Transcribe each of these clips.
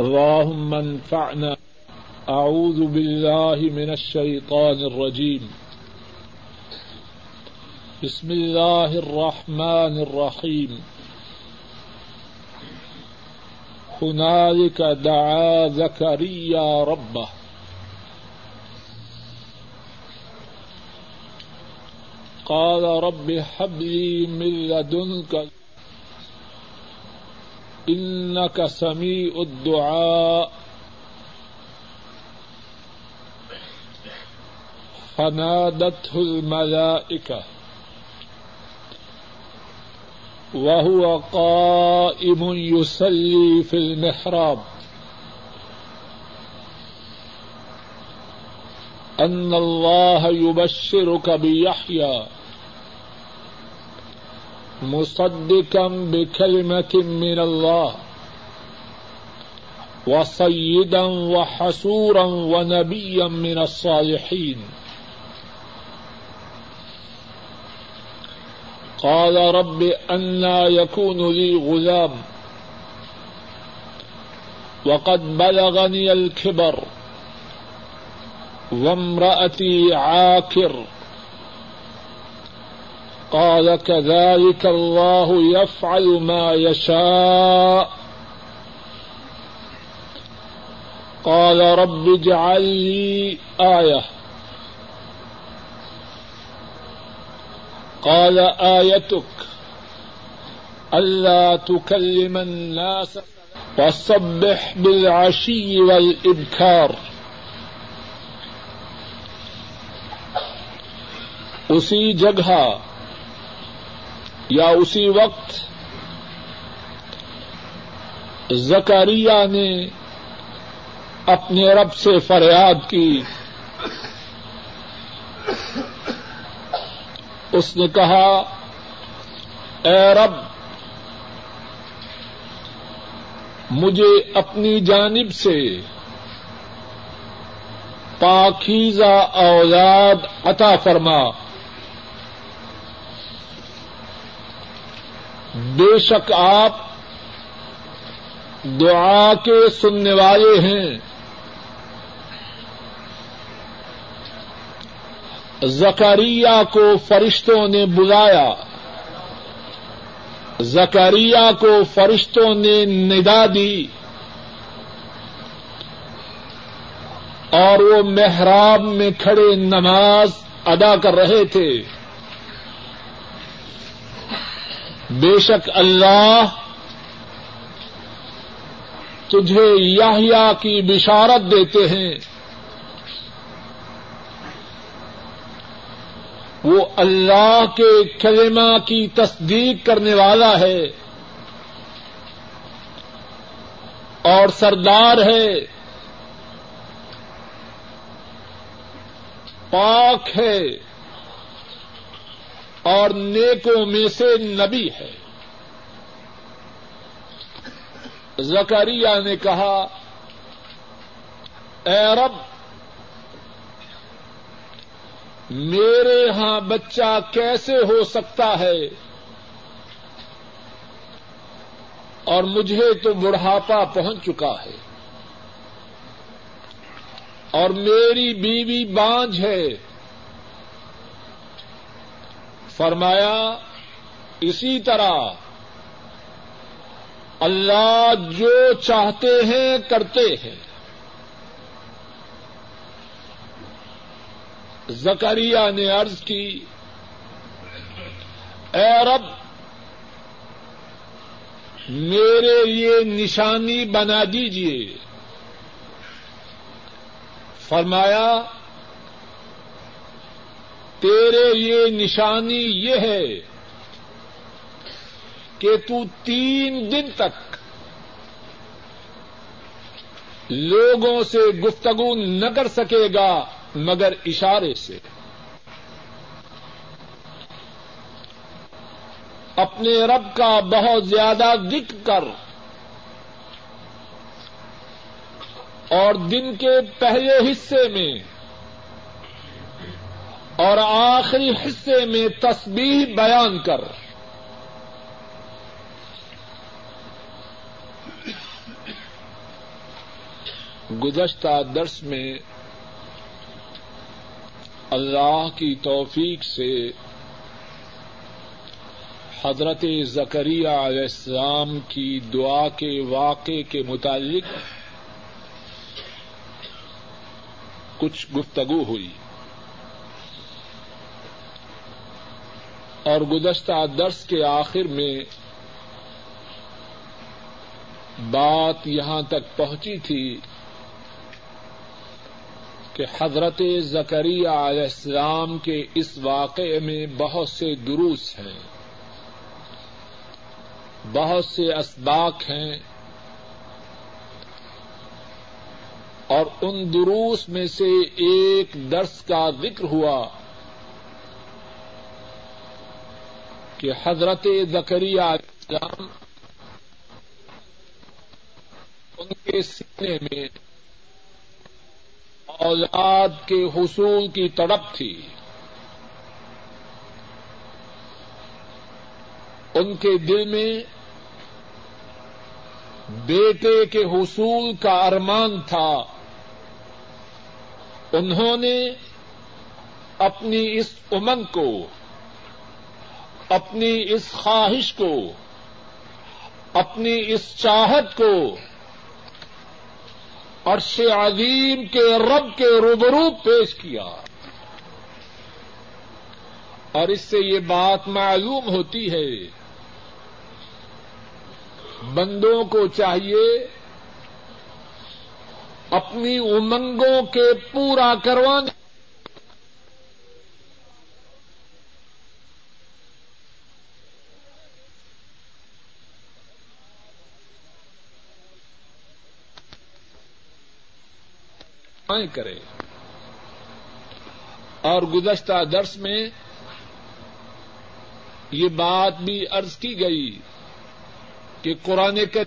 اللهم انفعنا. أعوذ بالله من الشيطان الرجيم. بسم الله الرحمن الرحيم. هنالك دعا زكريا ربه. قال رب هب لي من لدنك إنك سميع الدعاء. فنادته الملائكة. وهو قائم يصلي في المحراب. أن الله يبشرك بيحيى. مصدقا بكلمة من الله، وسيدا وحسورا ونبيا من الصالحين. قال رب أنا يكون لي غلام، وقد بلغني الكبر، وامرأتي عاكر. قال كذلك الله يفعل ما يشاء. قال رب اجعل لي آية. قال آيتك ألا تكلم الناس وصبح بالعشي والإبكار. اسی جگہ یا اسی وقت زکریہ نے اپنے رب سے فریاد کی۔ اس نے کہا، اے رب، مجھے اپنی جانب سے پاکیزہ اولاد عطا فرما۔ بے شک آپ دعا کے سننے والے ہیں۔ زکریہ کو فرشتوں نے بلایا۔ زکریہ کو فرشتوں نے ندا دی۔ اور وہ محراب میں کھڑے نماز ادا کر رہے تھے۔ بے شک اللہ تجھے یاہیا کی بشارت دیتے ہیں۔ وہ اللہ کے کلمہ کی تصدیق کرنے والا ہے۔ اور سردار ہے۔ پاک ہے۔ اور نیکوں میں سے نبی ہے۔ زکریہ نے کہا، اے رب، میرے ہاں بچہ کیسے ہو سکتا ہے؟ اور مجھے تو بڑھاپا پہنچ چکا ہے۔ اور میری بیوی بانج ہے۔ فرمایا، اسی طرح اللہ جو چاہتے ہیں کرتے ہیں۔ زکریہ نے عرض کی، اے رب، میرے لیے نشانی بنا دیجیے فرمایا تیرے لیے نشانی یہ ہے کہ تو تین دن تک لوگوں سے گفتگو نہ کر سکے گا مگر اشارے سے۔ اپنے رب کا بہت زیادہ دکھ کر اور دن کے پہلے حصے میں اور آخری حصے میں تسبیح بیان کر۔ گزشتہ درس میں اللہ کی توفیق سے حضرت زکریہ علیہ السلام کی دعا کے واقعے کے متعلق کچھ گفتگو ہوئی۔ اور گزشتہ درس کے آخر میں بات یہاں تک پہنچی تھی کہ حضرت زکریہ علیہ السلام کے اس واقعے میں بہت سے دروس ہیں، بہت سے اسباق ہیں اور ان دروس میں سے ایک درس کا ذکر ہوا۔ کہ حضرت زکریہ السلام ان کے سینے میں اولاد کے حصول کی تڑپ تھی۔ ان کے دل میں بیٹے کے حصول کا ارمان تھا۔ انہوں نے اپنی اس امنگ کو اپنی اس خواہش کو، اپنی اس چاہت کو عرش عظیم کے رب کے روبرو پیش کیا۔ اور اس سے یہ بات معلوم ہوتی ہے، بندوں کو چاہیے اپنی امنگوں کے پورا کروانے۔ کرے۔ اور گزشتہ درس میں یہ بات بھی عرض کی گئی کہ قرآن کے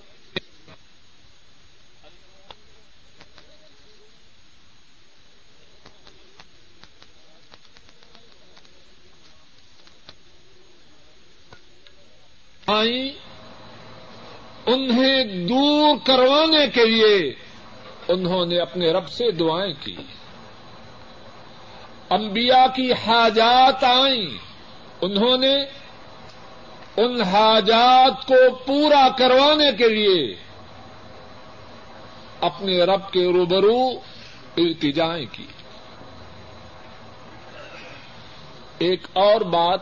انہیں دور کروانے کے لیے انہوں نے اپنے رب سے دعائیں کی۔ انبیاء کی حاجات آئیں۔ انہوں نے ان حاجات کو پورا کروانے کے لیے اپنے رب کے روبرو التجائیں کی۔ ایک اور بات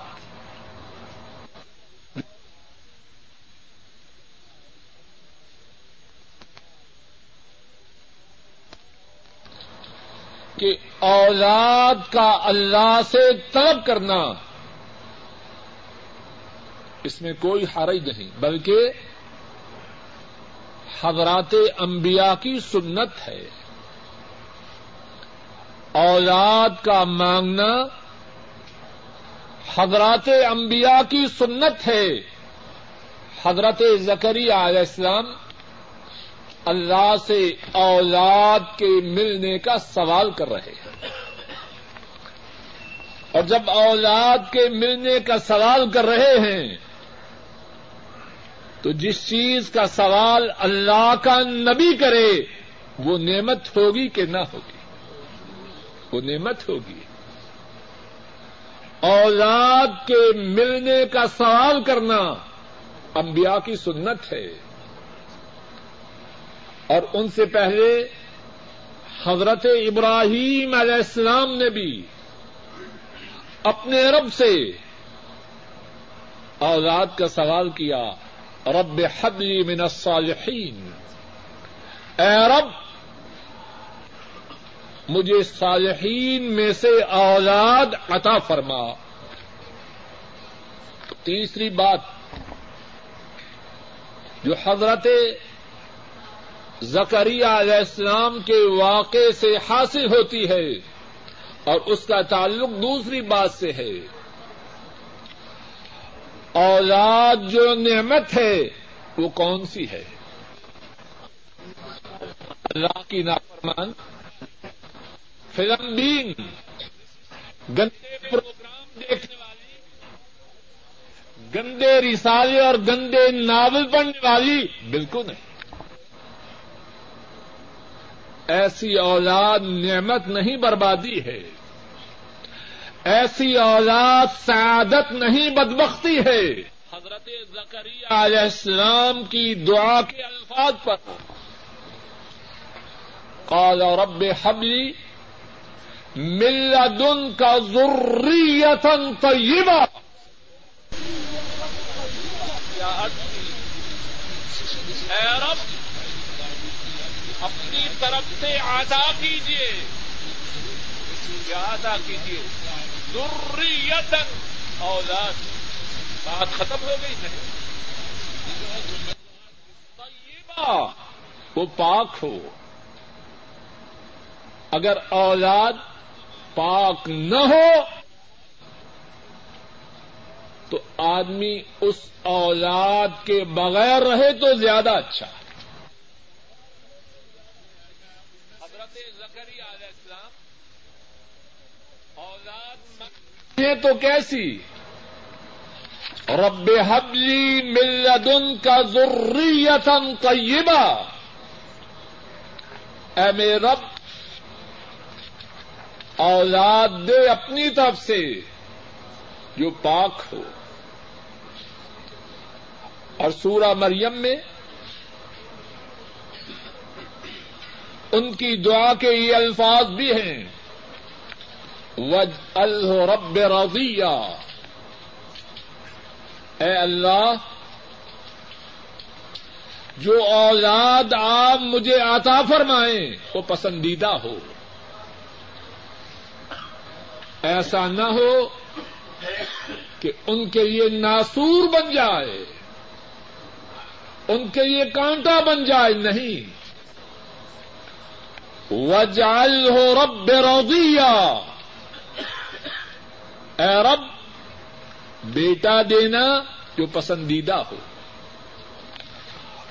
کہ اولاد کا اللہ سے طلب کرنا اس میں کوئی حرج نہیں، بلکہ حضرات انبیاء کی سنت ہے۔ اولاد کا مانگنا حضرات انبیاء کی سنت ہے۔ حضرت زکری علیہ السلام اللہ سے اولاد کے ملنے کا سوال کر رہے ہیں۔ اور جب اولاد کے ملنے کا سوال کر رہے ہیں، تو جس چیز کا سوال اللہ کا نبی کرے، وہ نعمت ہوگی کہ نہ ہوگی؟ وہ نعمت ہوگی۔ اولاد کے ملنے کا سوال کرنا انبیاء کی سنت ہے۔ اور ان سے پہلے حضرت ابراہیم علیہ السلام نے بھی اپنے رب سے اولاد کا سوال کیا، رب حبلی من الصالحین۔ اے رب، مجھے صالحین میں سے اولاد عطا فرما۔ تیسری بات، جو حضرت زکریہ علیہ السلام کے واقعے سے حاصل ہوتی ہے اور اس کا تعلق دوسری بات سے ہے۔ اولاد جو نعمت ہے، وہ کون سی ہے؟ اللہ کی نافرمان، فلم بین، گندے پروگرام دیکھنے والی، گندے رسالے اور گندے ناول پڑھنے والی، بالکل نہیں۔ ایسی اولاد نعمت نہیں بربادی ہے۔ ایسی اولاد سعادت نہیں بدبختی ہے۔ حضرت زکری علیہ السلام کی دعا کے الفاظ پر۔ قال رب حبلی مل دن کا ضروریتن طیبہ اے رب اپنی طرف سے عطا کیجیے کیا عطا کیجیے ضروریتن اولاد۔ بات ختم ہو گئی ہے۔ طیبہ، وہ پاک ہو۔ اگر اولاد پاک نہ ہو، تو آدمی اس اولاد کے بغیر رہے تو زیادہ اچھا۔ حضرت زکری علیہ السلام، اولاد تو کیسی؟ رب حبلی ملدن کا ضروریتن طیبہ۔ اے میرے رب، اولاد دے اپنی طرف سے جو پاک ہو۔ اور سورہ مریم میں ان کی دعا کے یہ الفاظ بھی ہیں۔ وج الرب رضیہ اے اللہ، جو اولاد آپ مجھے عطا فرمائیں، وہ پسندیدہ ہو۔ ایسا نہ ہو کہ ان کے لیے ناسور بن جائے، ان کے لیے کانٹا بن جائے، نہیں۔ وجال ہو رب روزیا اے رب، بیٹا دینا جو پسندیدہ ہو۔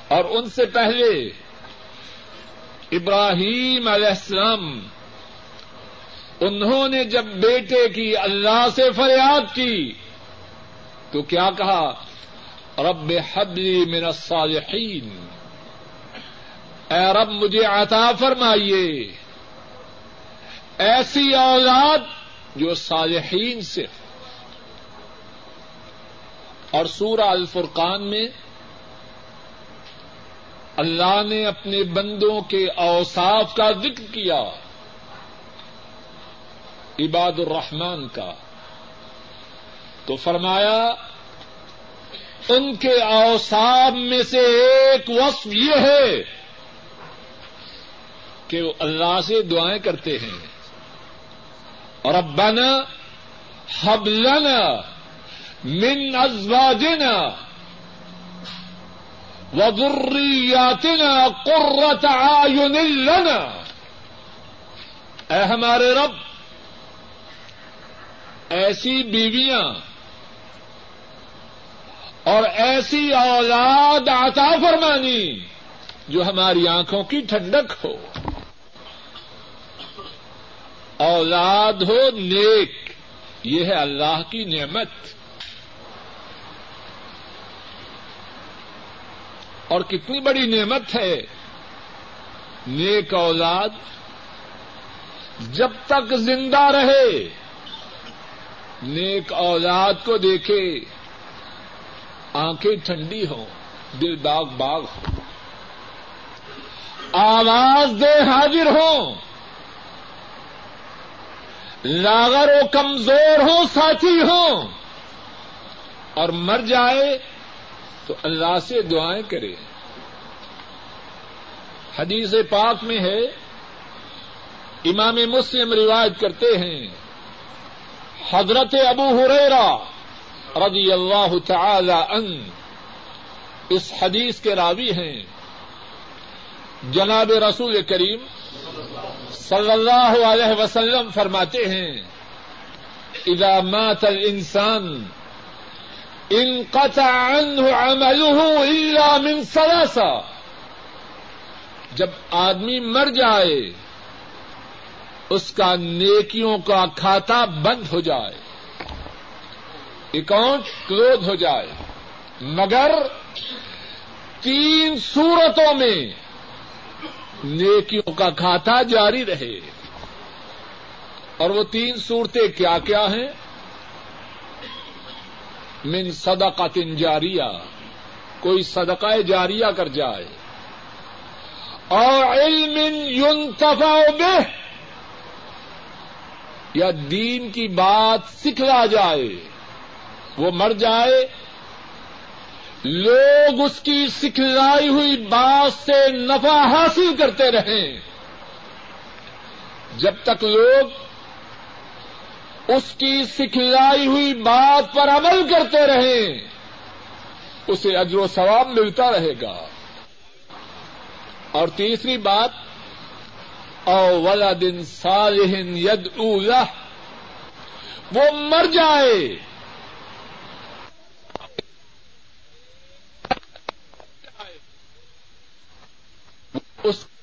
اور ان سے پہلے ابراہیم علیہ السلام، انہوں نے جب بیٹے کی اللہ سے فریاد کی، تو کیا کہا؟ رب حبلی من الصالحین۔ اے رب مجھے عطا فرمائیے۔ ایسی اولاد جو صالحین سے اور سورہ الفرقان میں اللہ نے اپنے بندوں کے اوصاف کا ذکر کیا۔ عباد الرحمان کا۔ تو فرمایا، ان کے اوساب میں سے ایک وصف یہ ہے کہ وہ اللہ سے دعائیں کرتے ہیں۔ اور ابنا حبلنا من ازواجنا وذرياتنا قرة اعين لنا۔ اے ہمارے رب، ایسی بیویاں اور ایسی اولاد عطا فرمانی جو ہماری آنکھوں کی ٹھنڈک ہو۔ اولاد ہو نیک۔ یہ ہے اللہ کی نعمت۔ اور کتنی بڑی نعمت ہے۔ نیک اولاد جب تک زندہ رہے، نیک اولاد کو دیکھے، آنکھیں ٹھنڈی ہوں، دل باغ باغ ہو آواز دے حاضر ہوں۔ لاغر و کمزور ہوں، ساتھی ہوں۔ اور مر جائے تو اللہ سے دعائیں کرے۔ حدیث پاک میں ہے، امام مسلم روایت کرتے ہیں، حضرت ابو ہریرا رضی اللہ تعالی ان اس حدیث کے راوی ہیں۔ جناب رسول کریم صلی اللہ علیہ وسلم فرماتے ہیں، اذا مات الانسان انقطع عنه عمله الا من ثلاثه جب آدمی مر جائے، اس کا نیکیوں کا کھاتا بند ہو جائے، اکاؤنٹ کلوز ہو جائے، مگر تین صورتوں میں نیکیوں کا کھاتا جاری رہے۔ اور وہ تین صورتیں کیا کیا ہیں؟ من صدقہ جاریہ، کوئی صدقہ جاریہ کر جائے۔ اور علم ينتفع به یا دین کی بات سکھلا جائے، وہ مر جائے۔ لوگ اس کی سکھلائی ہوئی بات سے نفع حاصل کرتے رہیں جب تک لوگ اس کی سکھلائی ہوئی بات پر عمل کرتے رہیں اسے اجر و ثواب ملتا رہے گا۔ اور تیسری بات او ولا دن صالح ید وہ مر جائے اس کے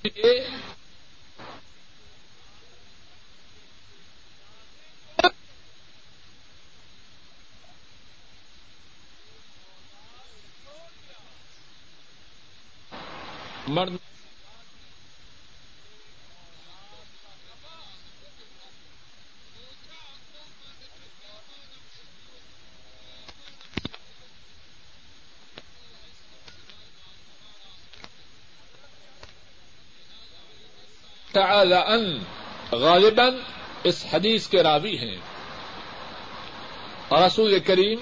مرد تعالی ان، غالباً اس حدیث کے راوی ہیں۔ اور رسول کریم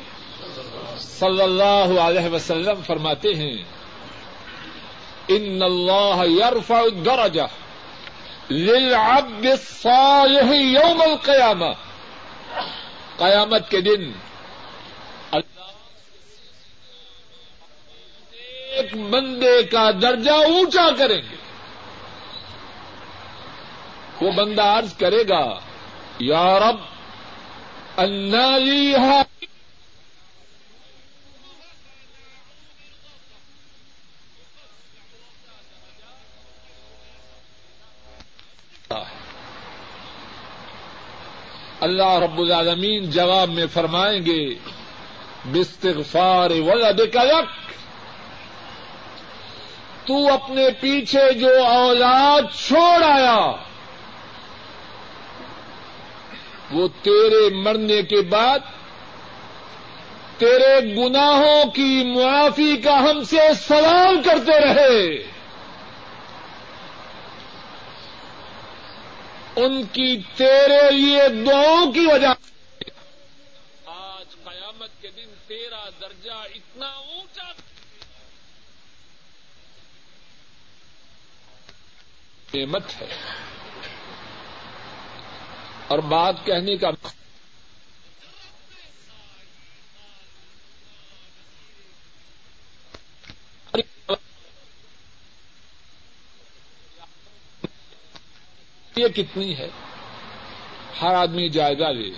صلی اللہ علیہ وسلم فرماتے ہیں، ان اللہ یرفع الدرجہ للعبد الصالح یوم القیامہ. قیامت کے دن اللہ ایک بندے کا درجہ اونچا کریں گے۔ وہ بندہ عرض کرے گا، یا رب لی اللہ رب العالمین جواب میں فرمائیں گے بستغفار ولد یک۔ تو اپنے پیچھے جو اولاد چھوڑ آیا وہ تیرے مرنے کے بعد تیرے گناہوں کی معافی کا ہم سے سوال کرتے رہے۔ ان کی تیرے لیے دعاؤں کی وجہ آج قیامت کے دن تیرا درجہ اتنا اونچا قیمت ہے۔ اور بات کہنے کا یہ کتنی ہے؟ ہر آدمی جائزہ لے۔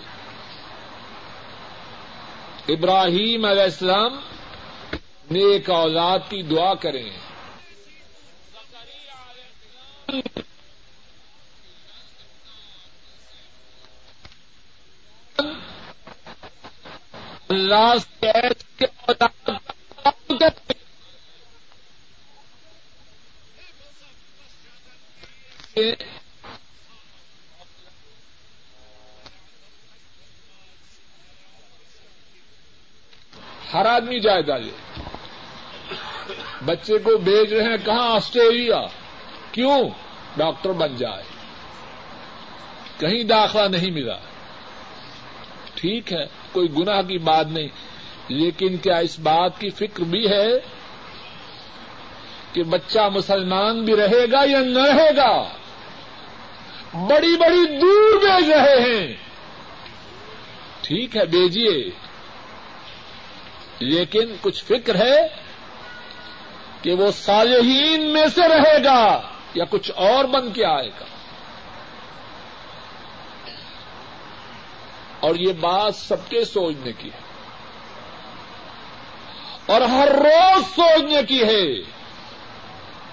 ابراہیم علیہ السلام نیک اولاد کی دعا کریں۔ اللہ ہر آدمی جائے لے بچے کو بھیج رہے ہیں کہاں؟ آسٹریلیا۔ کیوں؟ ڈاکٹر بن جائے۔ کہیں داخلہ نہیں ملا۔ ٹھیک ہے۔ کوئی گناہ کی بات نہیں۔ لیکن کیا اس بات کی فکر بھی ہے کہ بچہ مسلمان بھی رہے گا یا نہ رہے گا؟ بڑی بڑی دور بھیج رہے ہیں۔ ٹھیک ہے بیجیے لیکن کچھ فکر ہے کہ وہ صالحین میں سے رہے گا یا کچھ اور بن کے آئے گا؟ اور یہ بات سب کے سوچنے کی ہے۔ اور ہر روز سوچنے کی ہے۔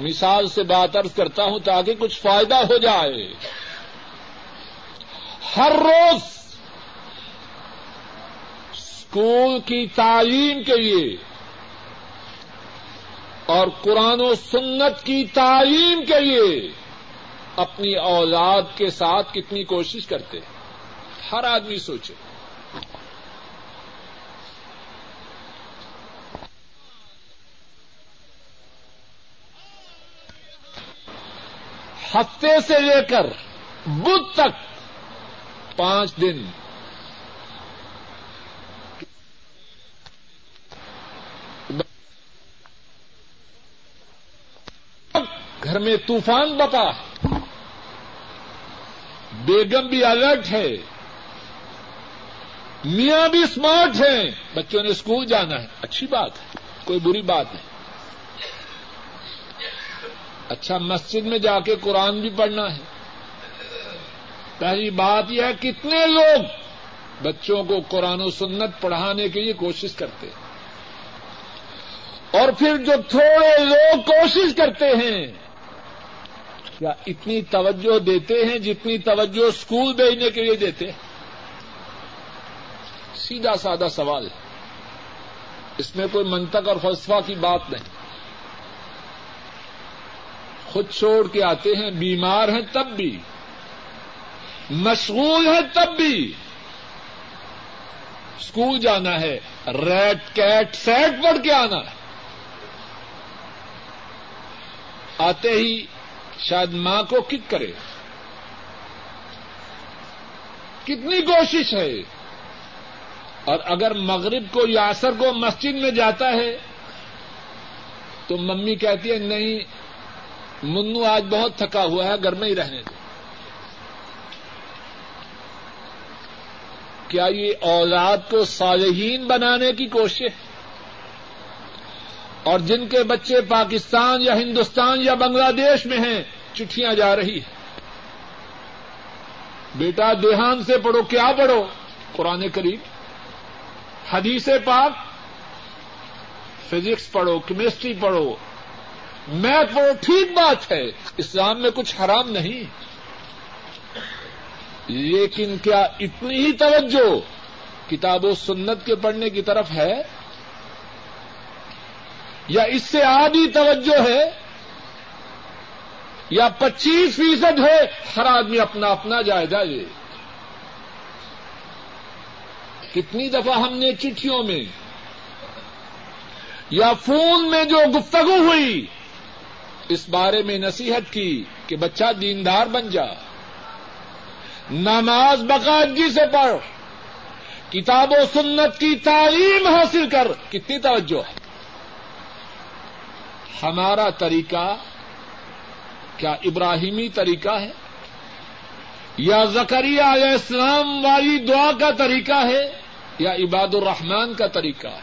مثال سے بات ارض کرتا ہوں تاکہ کچھ فائدہ ہو جائے۔ ہر روز اسکول کی تعلیم کے لیے اور قرآن و سنت کی تعلیم کے لیے اپنی اولاد کے ساتھ کتنی کوشش کرتے ہیں۔ ہر آدمی سوچے۔ ہفتے سے لے کر بدھ تک پانچ دن۔ گھر میں طوفان بتا بیگم بھی الرٹ ہے۔ میاں بھی اسمارٹ ہیں۔ بچوں نے اسکول جانا ہے۔ اچھی بات ہے۔ کوئی بری بات نہیں۔ اچھا مسجد میں جا کے قرآن بھی پڑھنا ہے۔ پہلی بات یہ ہے، کتنے لوگ بچوں کو قرآن و سنت پڑھانے کے لیے کوشش کرتے ہیں؟ اور پھر جو تھوڑے لوگ کوشش کرتے ہیں، کیا اتنی توجہ دیتے ہیں جتنی توجہ اسکول بھیجنے کے لیے دیتے ہیں؟ سیدھا سادہ سوال ہے۔ اس میں کوئی منطق اور فلسفہ کی بات نہیں۔ خود چھوڑ کے آتے ہیں، بیمار ہیں تب بھی، مشغول ہیں تب بھی۔ اسکول جانا ہے ریٹ کیٹ سیٹ پڑھ کے آنا ہے۔ آتے ہی شاید ماں کو کک کرے۔ کتنی کوشش ہے۔ اور اگر مغرب کو یا اثر کو مسجد میں جاتا ہے، تو ممی کہتی ہے، نہیں، منو آج بہت تھکا ہوا ہے، گھر میں ہی رہنے دو۔ کیا یہ اولاد کو صالحین بنانے کی کوشش؟ اور جن کے بچے پاکستان یا ہندوستان یا بنگلہ دیش میں ہیں، چٹھیاں جا رہی ہیں۔ بیٹا دیہان سے پڑھو، کیا پڑھو؟ قرآن کریم۔ حدیث پاک فزکس پڑھو کیمسٹری پڑھو میتھ پڑھو، ٹھیک بات ہے، اسلام میں کچھ حرام نہیں۔ لیکن کیا اتنی ہی توجہ کتاب و سنت کے پڑھنے کی طرف ہے؟ یا اس سے آدھی توجہ ہے؟ یا پچیس فیصد ہے؟ ہر آدمی اپنا اپنا جائزہ لے کتنی دفعہ ہم نے چٹھیوں میں یا فون میں جو گفتگو ہوئی، اس بارے میں نصیحت کی کہ بچہ دیندار بن جا، نماز باقاعدگی سے پڑھ، کتاب و سنت کی تعلیم حاصل کر۔ کتنی توجہ۔ ہے ہمارا طریقہ کیا ابراہیمی طریقہ ہے؟ یا زکریہ علیہ السلام والی دعا کا طریقہ ہے؟ یا عباد الرحمان کا طریقہ ہے۔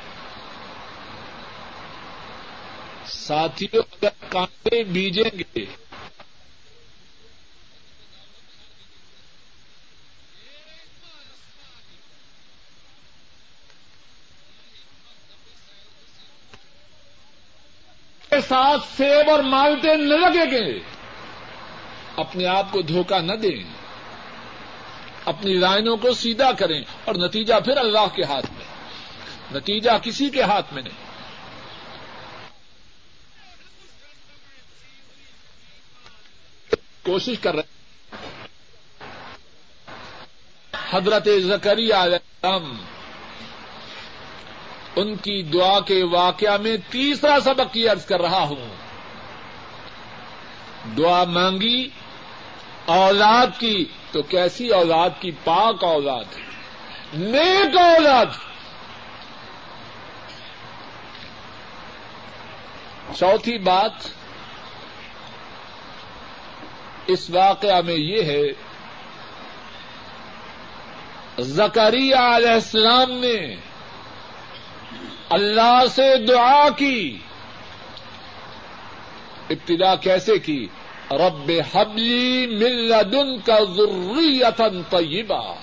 ساتھیوں، اگر کانٹے بیجیں گے، کے ساتھ سیب اور مالتے نہ لگے گے، اپنے آپ کو دھوکہ نہ دیں۔ اپنی لائنوں کو سیدھا کریں اور نتیجہ پھر اللہ کے ہاتھ میں۔ نتیجہ کسی کے ہاتھ میں نہیں۔ کوشش کر رہے حضرت زکری السلام، ان کی دعا کے واقعہ میں تیسرا سبق کی عرض کر رہا ہوں۔ دعا مانگی، اولاد کی تو کیسی اولاد کی پاک اولاد نیک اولاد چوتھی بات اس واقعہ میں یہ ہے زکریہ علیہ السلام نے اللہ سے دعا کی۔ ابتدا کیسے کی؟ رب حبلی ملدن کا ضروری طیبہ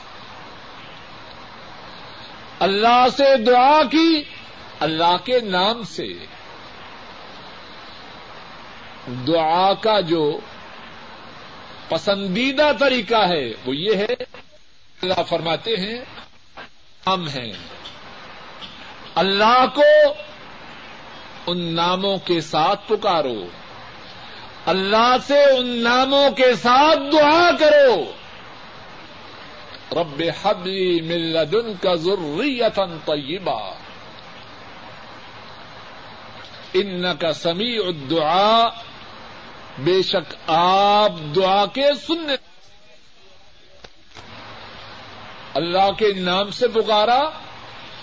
اللہ سے دعا کی، اللہ کے نام سے۔ دعا کا جو پسندیدہ طریقہ ہے، وہ یہ ہے، اللہ فرماتے ہیں، ہم ہیں۔ اللہ کو ان ناموں کے ساتھ پکارو۔ اللہ سے ان ناموں کے ساتھ دعا کرو۔ رب حبلی ملدن کا ضروریتن طیبہ۔ ان کا سمیع الدعاء۔ بے شک آپ دعا کے سننے۔ اللہ کے نام سے پکارا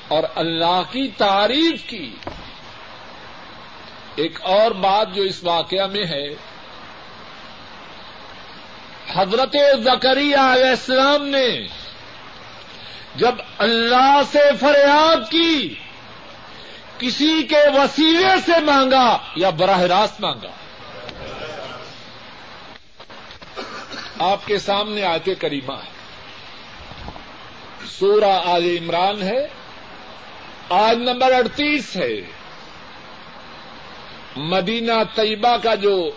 اور اللہ کی تعریف کی۔ ایک اور بات جو اس واقعہ میں ہے حضرت زکری علیہ السلام نے جب اللہ سے فریاد کی، کسی کے وسیلے سے مانگا یا براہ راست مانگا۔ آپ کے سامنے آتے کریمہ ہے۔ سورہ آل عمران ہے۔ آج نمبر اڑتیس ہے۔ مدینہ طیبہ کا جو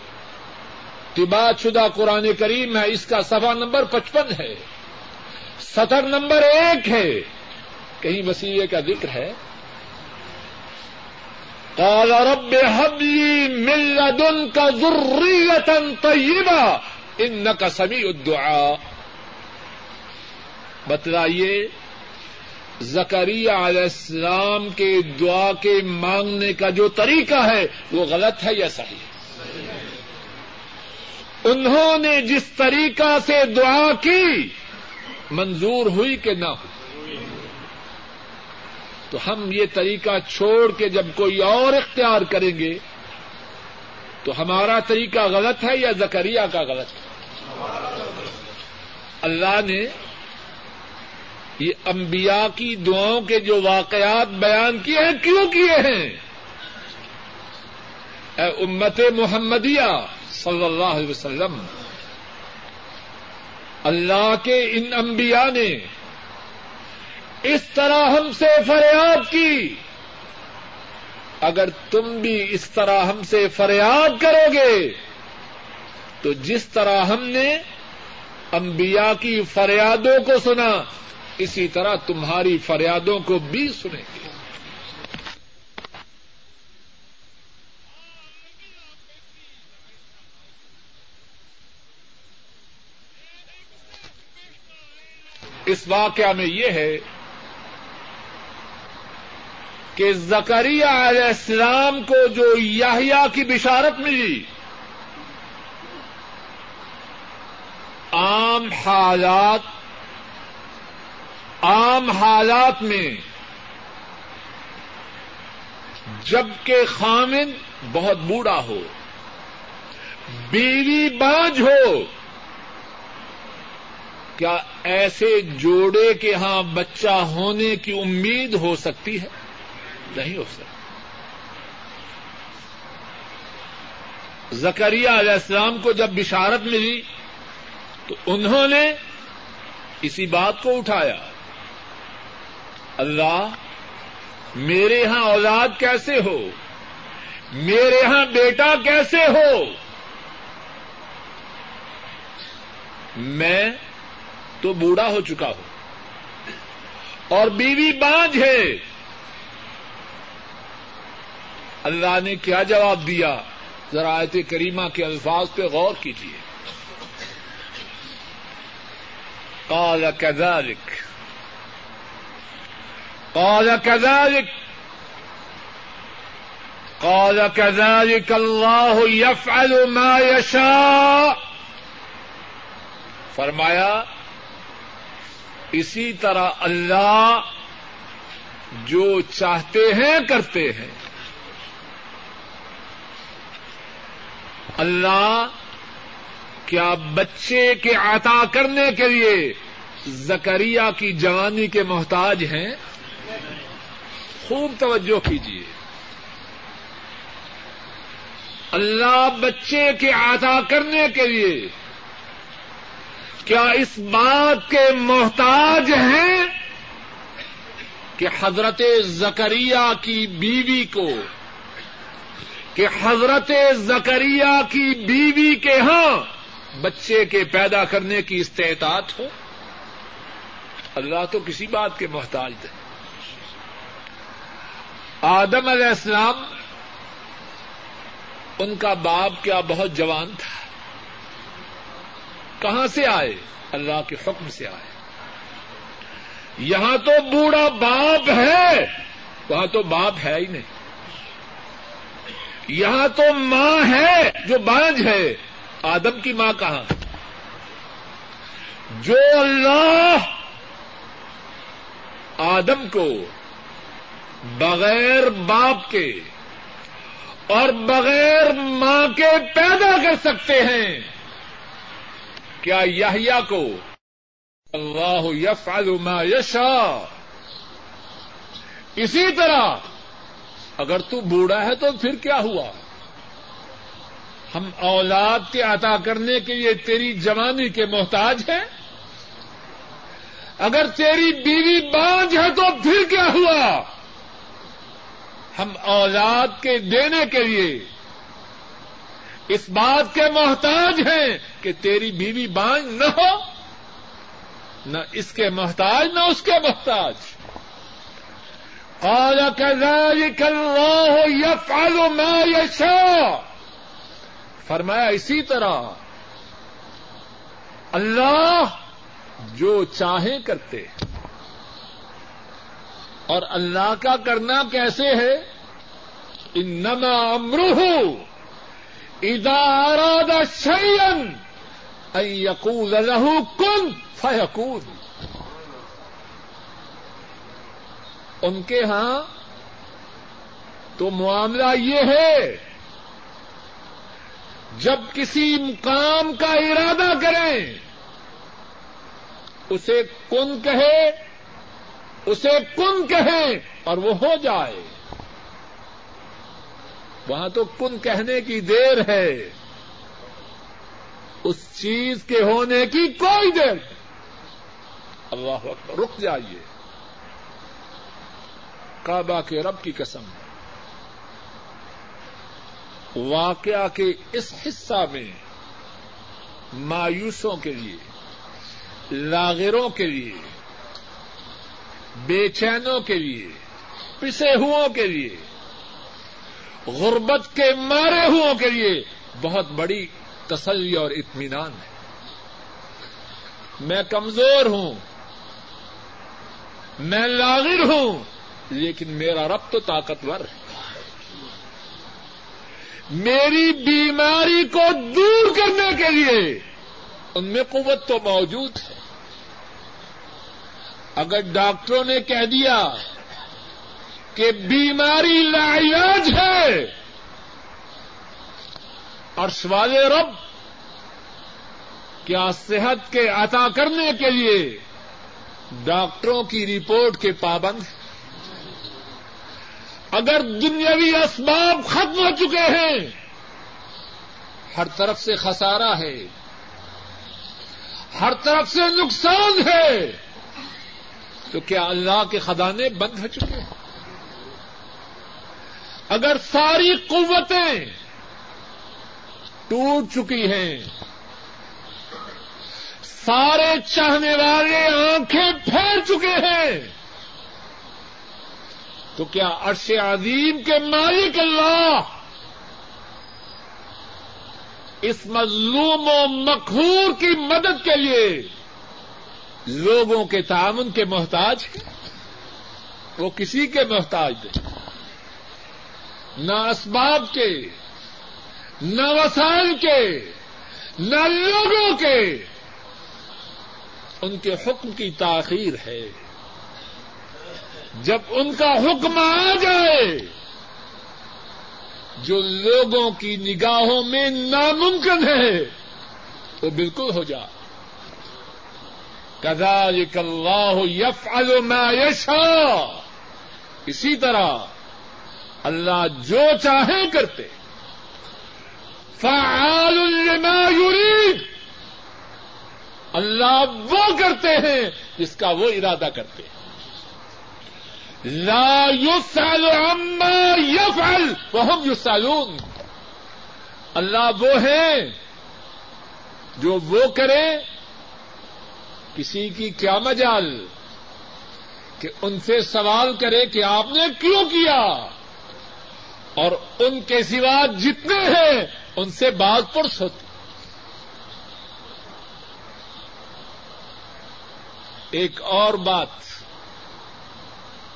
طبا شدہ قرآن کریم ہے، اس کا سفا نمبر پچپن ہے۔ سطر نمبر ایک ہے۔ کہیں وسیع کا ذکر ہے۔ قال رب حبلی ملدن کا ذریتن طیبہ ان کا سمی الدعاء۔ بتلائیے زکریہ علیہ السلام کے دعا کے مانگنے کا جو طریقہ ہے، وہ غلط ہے یا صحیح؟ ہے انہوں نے جس طریقہ سے دعا کی، منظور ہوئی کہ نہ ہوئی۔ تو ہم یہ طریقہ چھوڑ کے جب کوئی اور اختیار کریں گے، تو ہمارا طریقہ غلط ہے یا زکریہ کا غلط ہے؟ اللہ نے یہ انبیاء کی دعاؤں کے جو واقعات بیان کیے ہیں، کیوں کیے ہیں؟ اے امت محمدیہ صلی اللہ علیہ وسلم، اللہ کے ان انبیاء نے اس طرح ہم سے فریاد کی۔ اگر تم بھی اس طرح ہم سے فریاد کرو گے، تو جس طرح ہم نے انبیاء کی فریادوں کو سنا، اسی طرح تمہاری فریادوں کو بھی سنیں گے۔ اس واقعہ میں یہ ہے کہ زکریہ علیہ السلام کو جو یاہیا کی بشارت ملی، عام حالات عام حالات میں جبکہ خامن بہت بوڑھا ہو، بیوی بانج ہو کیا ایسے جوڑے کے ہاں بچہ ہونے کی امید ہو سکتی ہے؟ نہیں ہو سکتی۔ زکریہ علیہ السلام کو جب بشارت ملی تو انہوں نے اسی بات کو اٹھایا۔ اللہ، میرے یہاں اولاد کیسے ہو؟ میرے یہاں بیٹا کیسے ہو؟ میں تو بوڑھا ہو چکا ہو۔ اور بیوی بانج ہے۔ اللہ نے کیا جواب دیا؟ ذرا آیت کریمہ کے الفاظ پہ غور کیجیے قال كذلك قال كذلك قال كذلك الله يفعل ما يشاء فرمایا اسی طرح اللہ جو چاہتے ہیں کرتے ہیں۔ اللہ کیا بچے کے عطا کرنے کے لیے زکریہ کی جوانی کے محتاج ہیں؟ خوب توجہ کیجیے اللہ بچے کے عطا کرنے کے لیے کیا اس بات کے محتاج ہیں کہ حضرت زکریہ کی بیوی کو کہ حضرت زکریہ کی بیوی کے ہاں بچے کے پیدا کرنے کی استعطاعت ہو؟ اللہ تو کسی بات کے محتاج ہے آدم علیہ السلام، ان کا باپ کیا بہت جوان تھا؟ کہاں سے آئے؟ اللہ کے حکم سے آئے۔ یہاں تو بوڑھا باپ ہے، وہاں تو باپ ہے ہی نہیں۔ یہاں تو ماں ہے جو بانج ہے۔ آدم کی ماں کہاں؟ جو اللہ آدم کو بغیر باپ کے اور بغیر ماں کے پیدا کر سکتے ہیں۔ کیا یحییٰ کو؟ اللہ یفعل ما یشا اسی طرح اگر تو بوڑھا ہے تو پھر کیا ہوا؟ ہم اولاد کے عطا کرنے کے لیے تیری جوانی کے محتاج ہیں؟ اگر تیری بیوی بانج ہے تو پھر کیا ہوا؟ ہم اولاد کے دینے کے لیے اس بات کے محتاج ہیں کہ تیری بیوی بانج نہ ہو، نہ اس کے محتاج، نہ اس کے محتاج۔ قال كذلك الله يفعل ما يشاء۔ فرمایا اسی طرح اللہ جو چاہیں کرتے اور اللہ کا کرنا کیسے ہے؟ انما امرہ۔ اذا اراد شيئا ان يقول له كن فيكون. ان کے ہاں تو معاملہ یہ ہے، جب کسی کام کا ارادہ کریں، اسے کن کہے، اسے کن کہیں اور وہ ہو جائے۔ وہاں تو کن کہنے کی دیر ہے؟ اس چیز کے ہونے کی کوئی دیر اللہ رک جائیے۔ کعبہ کے رب کی قسم۔ واقعہ کے اس حصہ میں، مایوسوں کے لیے، لاغروں کے لیے، بے چینوں کے لیے، پسے ہو کے لیے غربت کے مارے ہوں کے لیے بہت بڑی تسلی اور اطمینان ہے۔ میں کمزور ہوں۔ میں لاغر ہوں۔ لیکن میرا رب تو طاقتور ہے۔ میری بیماری کو دور کرنے کے لیے ان میں قوت تو موجود ہے۔ اگر ڈاکٹروں نے کہہ دیا کہ بیماری لاعلاج ہے۔ اور سوال رب، کیا صحت کے عطا کرنے کے لیے ڈاکٹروں کی رپورٹ کے پابند ہیں؟ اگر دنیاوی اسباب ختم ہو چکے ہیں، ہر طرف سے خسارا ہے، ہر طرف سے نقصان ہے، تو کیا اللہ کے خزانے بند ہو چکے ہیں؟ اگر ساری قوتیں ٹوٹ چکی ہیں، سارے چاہنے والے آنکھیں پھیل چکے ہیں، تو کیا عرش عظیم کے مالک اللہ اس مظلوم و مقہور کی مدد کے لیے لوگوں کے تعاون کے محتاج وہ کسی کے محتاج نہیں۔ نہ اسباب کے، نہ وسائل کے، نہ لوگوں کے۔ ان کے حکم کی تاخیر ہے۔ جب ان کا حکم آ جائے، جو لوگوں کی نگاہوں میں ناممکن ہے، وہ بالکل ہو جائے۔ کذالک اللہ یفعل ما یشاء۔ اسی طرح اللہ جو چاہیں کرتے۔ فعال لما یرید۔ اللہ وہ کرتے ہیں جس کا وہ ارادہ کرتے۔ ہیں لا يسأل عما يفعل وهم يسألون اللہ وہ ہیں جو وہ کرے کسی کی کیا مجال کہ ان سے سوال کرے کہ آپ نے کیوں کیا؟ اور ان کے سوا جتنے ہیں، ان سے باغ پرس ہوتی ایک اور بات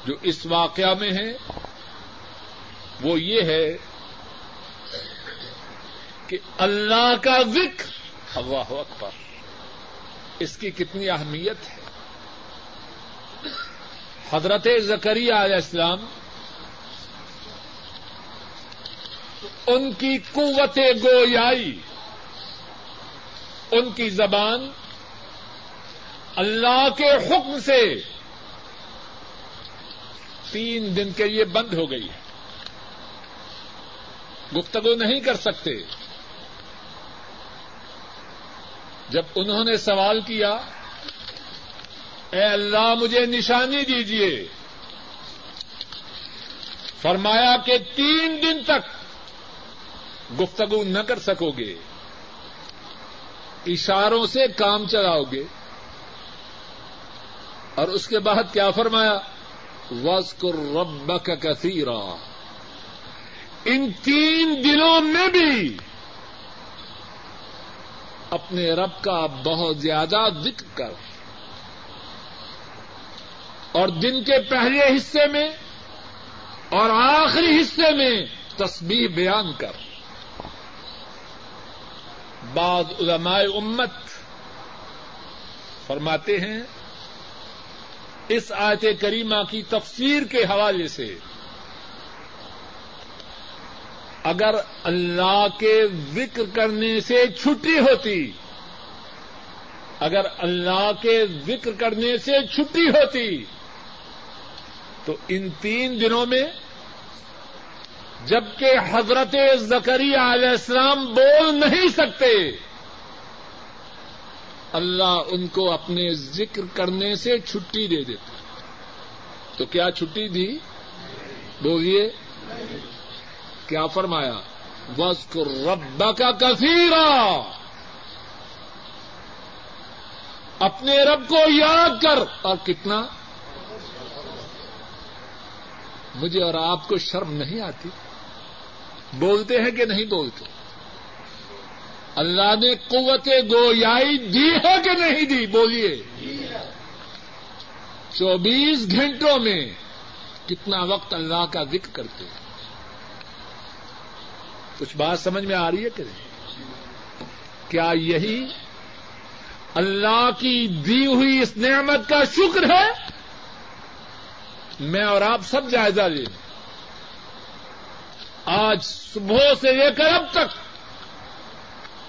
جو اس واقعہ میں ہے، وہ یہ ہے کہ اللہ کا ذکر، اللہ اکبر، اس کی کتنی اہمیت ہے۔ حضرت زکری علیہ السلام ان کی قوت گویائی، ان کی زبان اللہ کے حکم سے تین دن کے لیے بند ہو گئی ہے۔ گفتگو نہیں کر سکتے۔ جب انہوں نے سوال کیا، اے اللہ مجھے نشانی دیجیے فرمایا کہ تین دن تک گفتگو نہ کر سکو گے۔ اشاروں سے کام چلاؤ گے۔ اور اس کے بعد کیا فرمایا؟ وسکر رب کا کثیرا ان تین دنوں میں بھی اپنے رب کا بہت زیادہ ذکر کر۔ اور دن کے پہلے حصے میں اور آخری حصے میں تسبیح بیان کر۔ بعض علماء امت فرماتے ہیں، اس آیت کریمہ کی تفسیر کے حوالے سے اگر اللہ کے ذکر کرنے سے چھٹی ہوتی، اگر اللہ کے ذکر کرنے سے چھٹی ہوتی، تو ان تین دنوں میں جبکہ حضرت زکری علیہ السلام بول نہیں سکتے۔ اللہ ان کو اپنے ذکر کرنے سے چھٹی دے دیتا۔ تو کیا چھٹی دی؟ بولیے۔ کیا فرمایا؟ بس کو رب کا کثیرا اپنے رب کو یاد کر۔ اور کتنا؟ مجھے اور آپ کو شرم نہیں آتی۔ بولتے ہیں کہ نہیں بولتے؟ اللہ نے قوت گویائی دی ہے کہ نہیں دی؟ بولیے۔ چوبیس گھنٹوں میں کتنا وقت اللہ کا ذکر کرتے ہیں؟ کچھ بات سمجھ میں آ رہی ہے کہ نہیں؟ کیا یہی اللہ کی دی ہوئی اس نعمت کا شکر ہے؟ میں اور آپ سب جائزہ لیں۔ آج صبح سے لے کر اب تک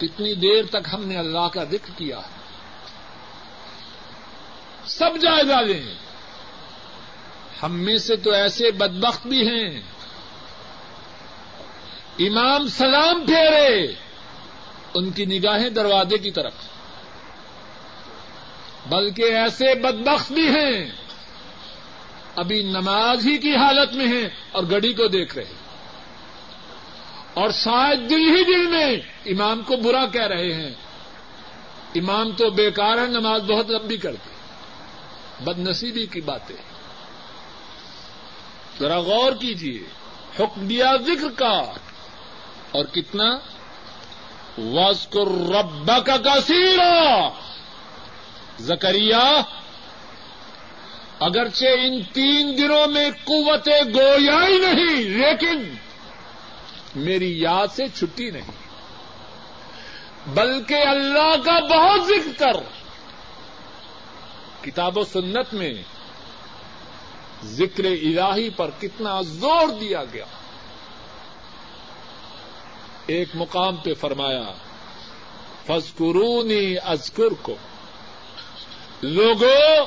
کتنی دیر تک ہم نے اللہ کا ذکر کیا سب جائزہ لیں ہم میں سے تو ایسے بدبخت بھی ہیں۔ امام سلام پھیرے۔ ان کی نگاہیں دروازے کی طرف۔ بلکہ ایسے بدبخت بھی ہیں۔ ابھی نماز ہی کی حالت میں ہیں اور گڑی کو دیکھ رہے ہیں۔ اور شاید دل ہی دل میں امام کو برا کہہ رہے ہیں۔ امام تو بیکار ہے نماز بہت لمبی کرتے بد نصیبی کی باتیں۔ ذرا غور کیجیے حکم دیا ذکر کا۔ اور کتنا؟ واسکر رب کا کثیرا۔ زکریا، اگرچہ ان تین دنوں میں قوت گویا ہی نہیں، لیکن میری یاد سے چھٹی نہیں۔ بلکہ اللہ کا بہت ذکر کر۔ کتاب و سنت میں ذکر الہی پر کتنا زور دیا گیا۔ ایک مقام پہ فرمایا فسکرونی ازکر کو لوگوں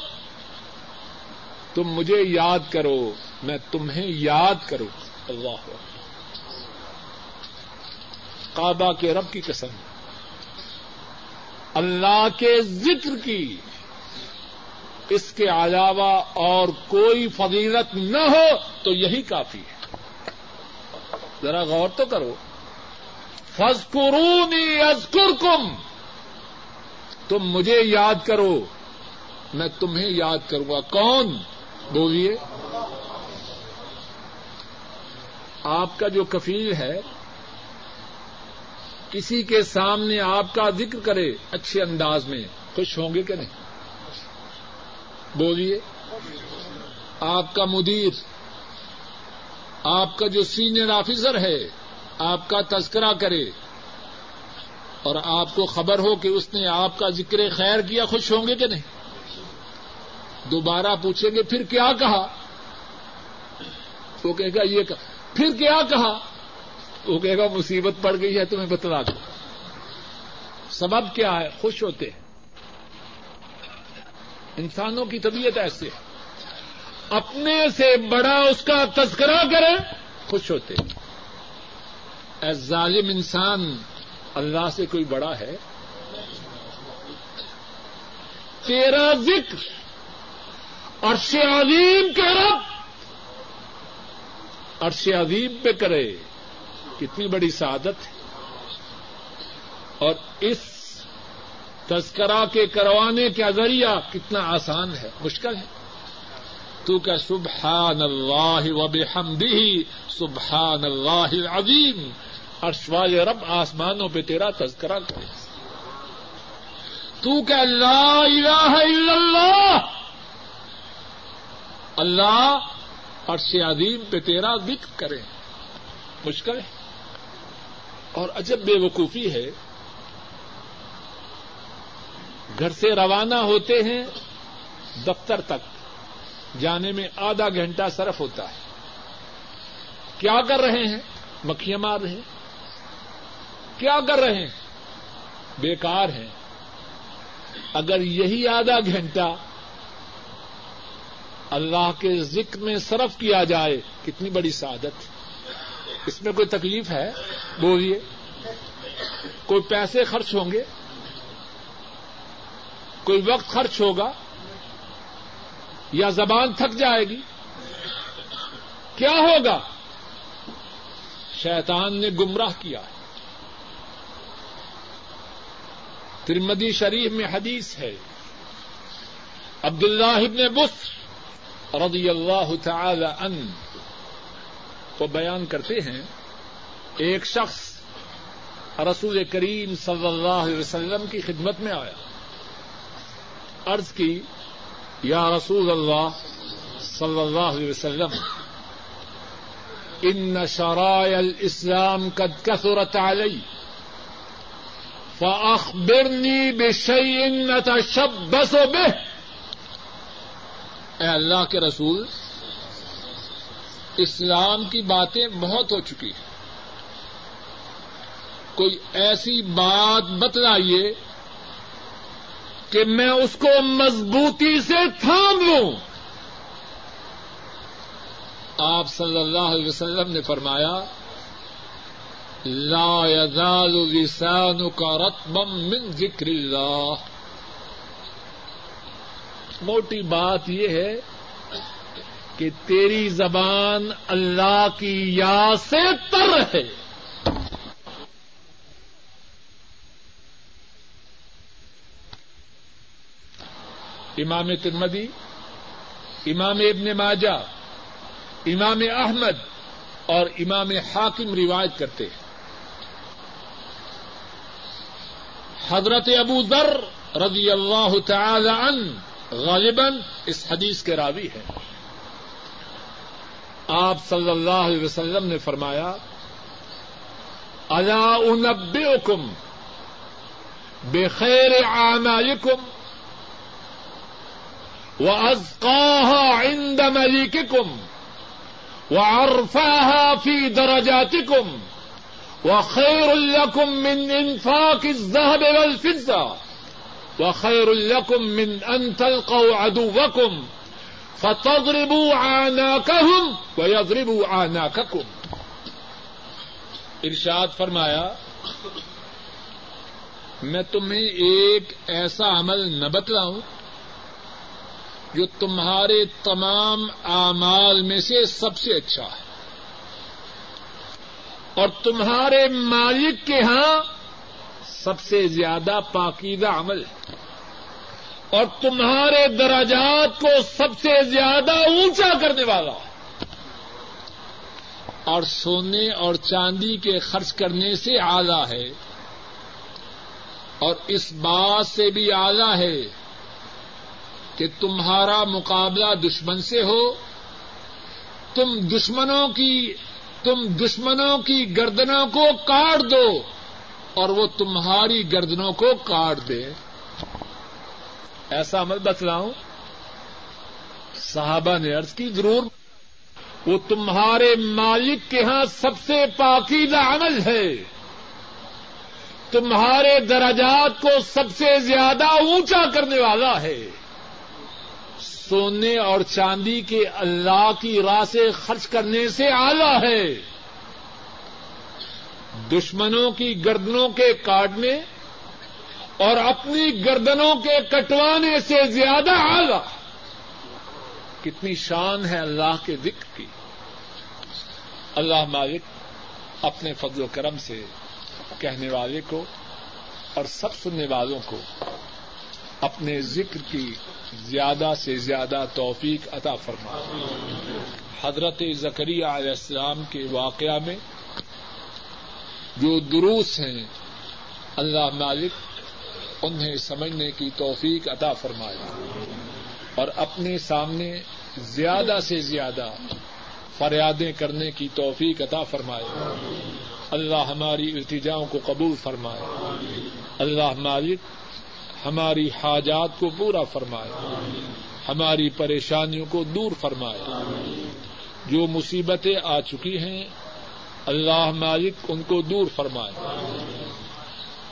تم مجھے یاد کرو، میں تمہیں یاد کروں۔ اللہ کعبہ کے رب کی قسم۔ اللہ کے ذکر کی۔ اس کے علاوہ اور کوئی فضیلت نہ ہو تو یہی کافی ہے۔ ذرا غور تو کرو۔ فضکرونی ازکر کم تم مجھے یاد کرو۔ میں تمہیں یاد کروں گا۔ کون؟ بولیے۔ آپ کا جو کفیل ہے کسی کے سامنے آپ کا ذکر کرے اچھے انداز میں، خوش ہوں گے کہ نہیں؟ بولیے۔ آپ کا مدیر، آپ کا جو سینئر آفیسر ہے، آپ کا تذکرہ کرے اور آپ کو خبر ہو کہ اس نے آپ کا ذکر خیر کیا، خوش ہوں گے کہ نہیں؟ دوبارہ پوچھیں گے، پھر کیا کہا؟ وہ کہے گا، یہ کہا۔ پھر کیا کہا؟ وہ کہے گا مصیبت پڑ گئی ہے تمہیں بتلا دو سبب کیا ہے؟ خوش ہوتے ہیں۔ انسانوں کی طبیعت ایسے ہے۔ اپنے سے بڑا اس کا تذکرہ کرے خوش ہوتے اے ظالم انسان، اللہ سے کوئی بڑا ہے؟ تیرا ذکر عرش عظیم کے رب، عرش عظیم پہ کرے۔ کتنی بڑی سعادت ہے۔ اور اس تذکرہ کے کروانے کا ذریعہ کتنا آسان ہے، مشکل ہے۔ تو کیا سبحان اللہ و بحمدہ سبحان اللہ العظیم، عرش والے رب آسمانوں پہ تیرا تذکرہ کرے۔ تو کیا لا الہ الا اللہ اللہ عرش عظیم پہ تیرا ذکر کرے۔ مشکل ہے۔ اور عجب بے وقوفی ہے۔ گھر سے روانہ ہوتے ہیں دفتر تک، جانے میں آدھا گھنٹہ صرف ہوتا ہے۔ کیا کر رہے ہیں؟ مکھیاں مار رہے ہیں۔ کیا کر رہے ہیں؟ بیکار ہیں۔ اگر یہی آدھا گھنٹہ اللہ کے ذکر میں صرف کیا جائے، کتنی بڑی سعادت۔ اس میں کوئی تکلیف ہے؟ بولیے۔ کوئی پیسے خرچ ہوں گے؟ کوئی وقت خرچ ہوگا؟ یا زبان تھک جائے گی؟ کیا ہوگا؟ شیطان نے گمراہ کیا ہے۔ ترمدی شریف میں حدیث ہے۔ عبد اللہ ابن بس رضی اللہ تعالی ان کو بیان کرتے ہیں، ایک شخص رسول کریم صلی اللہ علیہ وسلم کی خدمت میں آیا۔ عرض کی، یا رسول اللہ صلی اللہ علیہ وسلم، ان شرائع الاسلام قد كثرت علي فاخبرني بشيء نتشبث به۔ اے اللہ کے رسول اسلام کی باتیں بہت ہو چکی ہیں۔ کوئی ایسی بات بتلائیے کہ میں اس کو مضبوطی سے تھام لوں۔ آپ صلی اللہ علیہ وسلم نے فرمایا، لا يزال لسانك رطبا من ذکر اللہ۔ موٹی بات یہ ہے کہ تیری زبان اللہ کی یاد سے تر ہے۔ امام ترمدی امام ابن ماجہ، امام احمد اور امام حاکم روایت کرتے ہیں۔ حضرت ابو ذر رضی اللہ تعالی عنہ غالباً اس حدیث کے راوی ہے آپ صلی اللہ علیہ وسلم نے فرمایا، الا انبئکم بخیر اعمالکم وازقاها عند مليككم وعرفاها في درجاتكم وخير لكم من انفاق الذهب والفضة وخير لكم من ان تلقوا عدوكم فتضربوا عناقهم ويضربوا عناقكم ارشاد فرمایا، میں تمہیں ایک ایسا عمل نہ بتلاؤں جو تمہارے تمام اعمال میں سے سب سے اچھا ہے۔ اور تمہارے مالک کے ہاں سب سے زیادہ پاکیزہ عمل ہے۔ اور تمہارے دراجات کو سب سے زیادہ اونچا کرنے والا۔ اور سونے اور چاندی کے خرچ کرنے سے اعلی ہے۔ اور اس بات سے بھی اعلی ہے کہ تمہارا مقابلہ دشمن سے ہو۔ تم دشمنوں کی، تم دشمنوں کی گردنوں کو کاٹ دو اور وہ تمہاری گردنوں کو کاٹ دے۔ ایسا مت بتلاؤں صحابہ نے عرض کی، ضرور، وہ تمہارے مالک کے ہاں سب سے پاکیزہ عمل ہے۔ تمہارے درجات کو سب سے زیادہ اونچا کرنے والا ہے۔ سونے اور چاندی کے اللہ کی راہ سے خرچ کرنے سے آلہ ہے۔ دشمنوں کی گردنوں کے کاٹنے اور اپنی گردنوں کے کٹوانے سے زیادہ آلہ۔ کتنی شان ہے اللہ کے ذکر کی۔ اللہ مالک اپنے فضل و کرم سے کہنے والے کو اور سب سننے والوں کو اپنے ذکر کی زیادہ سے زیادہ توفیق عطا فرما۔ حضرت زکریہ علیہ السلام کے واقعہ میں جو دروس ہیں، اللہ مالک انہیں سمجھنے کی توفیق عطا فرمائے اور اپنے سامنے زیادہ سے زیادہ فریادیں کرنے کی توفیق عطا فرمائے۔ اللہ ہماری التجاؤں کو قبول فرمائے۔ اللہ مالک ہماری حاجات کو پورا فرمائے۔ ہماری پریشانیوں کو دور فرمائے۔ جو مصیبتیں آ چکی ہیں، اللہ مالک ان کو دور فرمائے۔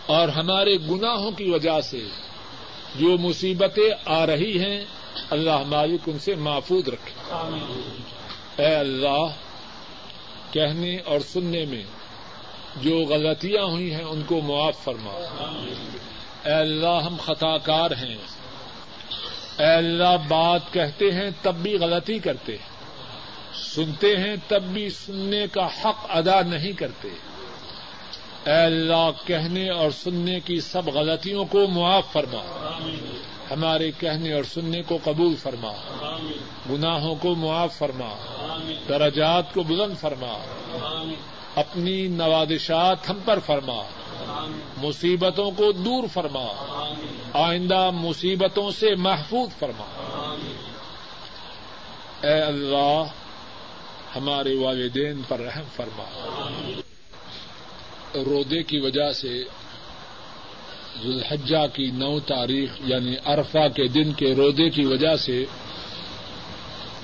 اور ہمارے گناہوں کی وجہ سے جو مصیبتیں آ رہی ہیں، اللہ مالک ان سے محفوظ رکھے۔ اے اللہ، کہنے اور سننے میں جو غلطیاں ہوئی ہیں، ان کو معاف فرما۔ اے اللہ، ہم خطا کار ہیں۔ اے اللہ، بات کہتے ہیں تب بھی غلطی کرتے۔ ہیں سنتے ہیں تب بھی سننے کا حق ادا نہیں کرتے۔ اے اللہ، کہنے اور سننے کی سب غلطیوں کو معاف فرما۔ ہمارے کہنے اور سننے کو قبول فرما۔ گناہوں کو معاف فرما۔ درجات کو بلند فرما۔ اپنی نوادشات ہم پر فرما۔ مصیبتوں کو دور فرما۔ آئندہ مصیبتوں سے محفوظ فرما۔ اے اللہ، ہمارے والدین پر رحم فرما۔ رودے کی وجہ سے ذوالحجہ کی نو تاریخ یعنی عرفہ کے دن کے رودے کی وجہ سے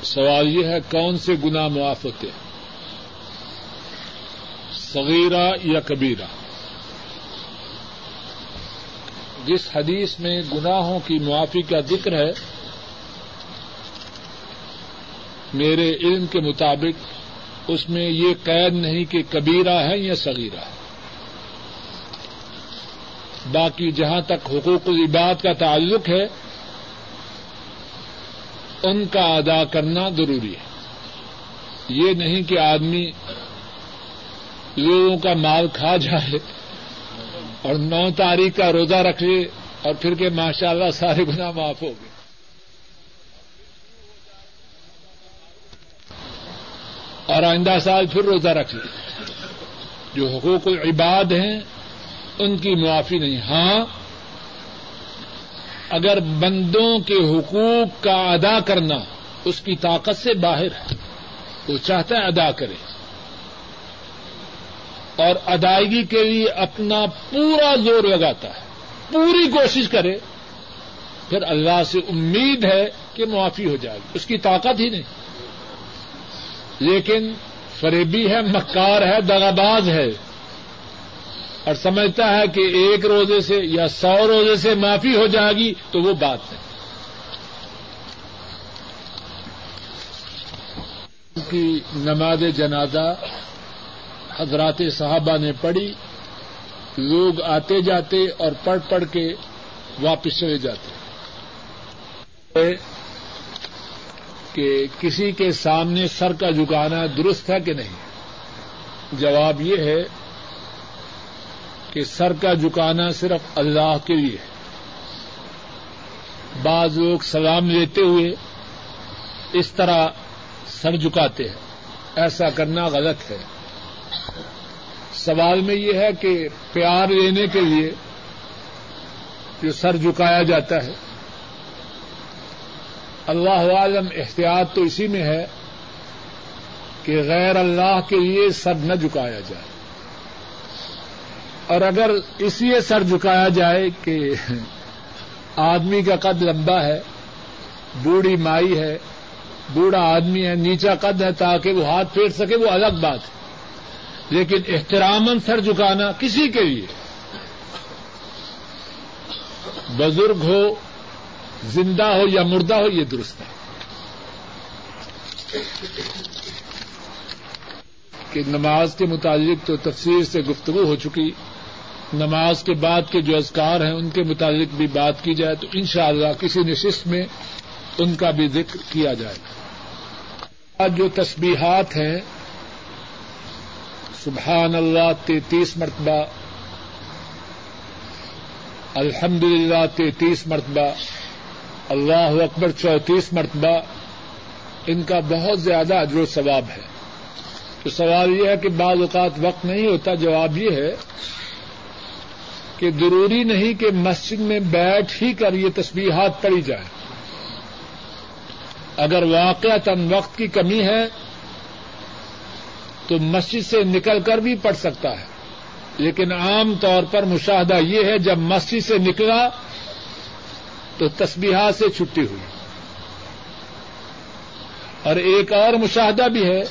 سوال یہ ہے کون سے گنا معاف ہوتے ہیں؟ صغیرہ یا کبیرہ؟ جس حدیث میں گناہوں کی معافی کا ذکر ہے، میرے علم کے مطابق اس میں یہ قید نہیں کہ کبیرہ ہے یا صغیرہ ہے۔ باقی جہاں تک حقوق العباد کا تعلق ہے، ان کا ادا کرنا ضروری ہے۔ یہ نہیں کہ آدمی لوگوں کا مال کھا جائے اور نو تاریخ کا روزہ رکھ لے اور پھر کہ ماشاء اللہ سارے گنا معاف ہو گئے۔ اور آئندہ سال پھر روزہ رکھ لے۔ جو حقوق العباد ہیں ان کی معافی نہیں۔ ہاں اگر بندوں کے حقوق کا ادا کرنا اس کی طاقت سے باہر ہے، وہ چاہتا ہے ادا کرے۔ اور ادائیگی کے لیے اپنا پورا زور لگاتا ہے، پوری کوشش کرے، پھر اللہ سے امید ہے کہ معافی ہو جائے گی۔ اس کی طاقت ہی نہیں۔ لیکن فریبی ہے، مکار ہے دغاباز ہے۔ اور سمجھتا ہے کہ ایک روزے سے یا سو روزے سے معافی ہو جائے گی تو وہ بات ہے۔ کی نماز جنازہ حضرات صحابہ نے پڑھی، لوگ آتے جاتے اور پڑھ پڑھ کے واپس چلے جاتے۔ کہ کسی کے سامنے سر کا جھکانا درست ہے کہ نہیں؟ جواب یہ ہے کہ سر کا جھکانا صرف اللہ کے لیے ہے۔ بعض لوگ سلام لیتے ہوئے اس طرح سر جھکاتے ہیں۔ ایسا کرنا غلط ہے۔ سوال میں یہ ہے کہ پیار لینے کے لیے جو سر جھکایا جاتا ہے، اللہ عالم احتیاط تو اسی میں ہے کہ غیر اللہ کے لیے سر نہ جھکایا جائے۔ اور اگر اس لیے سر جھکایا جائے کہ آدمی کا قد لمبا ہے، بوڑھی مائی ہے، بوڑھا آدمی ہے، نیچا قد ہے تاکہ وہ ہاتھ پھیر سکے، وہ الگ بات ہے۔ لیکن احترامن سر جھکانا کسی کے لیے۔ بزرگ ہو، زندہ ہو یا مردہ ہو، یہ درست ہے۔ کہ نماز کے متعلق تو تفصیل سے گفتگو ہو چکی۔ نماز کے بعد کے جو اذکار ہیں، ان کے متعلق بھی بات کی جائے تو انشاءاللہ کسی نشست میں ان کا بھی ذکر کیا جائے گا۔ جو تسبیحات ہیں سبحان اللہ تینتیس مرتبہ الحمد للہ تینتیس مرتبہ، اللہ اکبر چونتیس مرتبہ، ان کا بہت زیادہ اجر و ثواب ہے۔ تو سوال یہ ہے کہ بعض اوقات وقت نہیں ہوتا، جواب یہ ہے کہ ضروری نہیں کہ مسجد میں بیٹھ ہی کر یہ تسبیحات پڑی جائے اگر واقع تن وقت کی کمی ہے، تو مسجد سے نکل کر بھی پڑھ سکتا ہے۔ لیکن عام طور پر مشاہدہ یہ ہے، جب مسجد سے نکلا، تو تسبیحات سے چھٹی ہوئی۔ اور ایک اور مشاہدہ بھی ہے،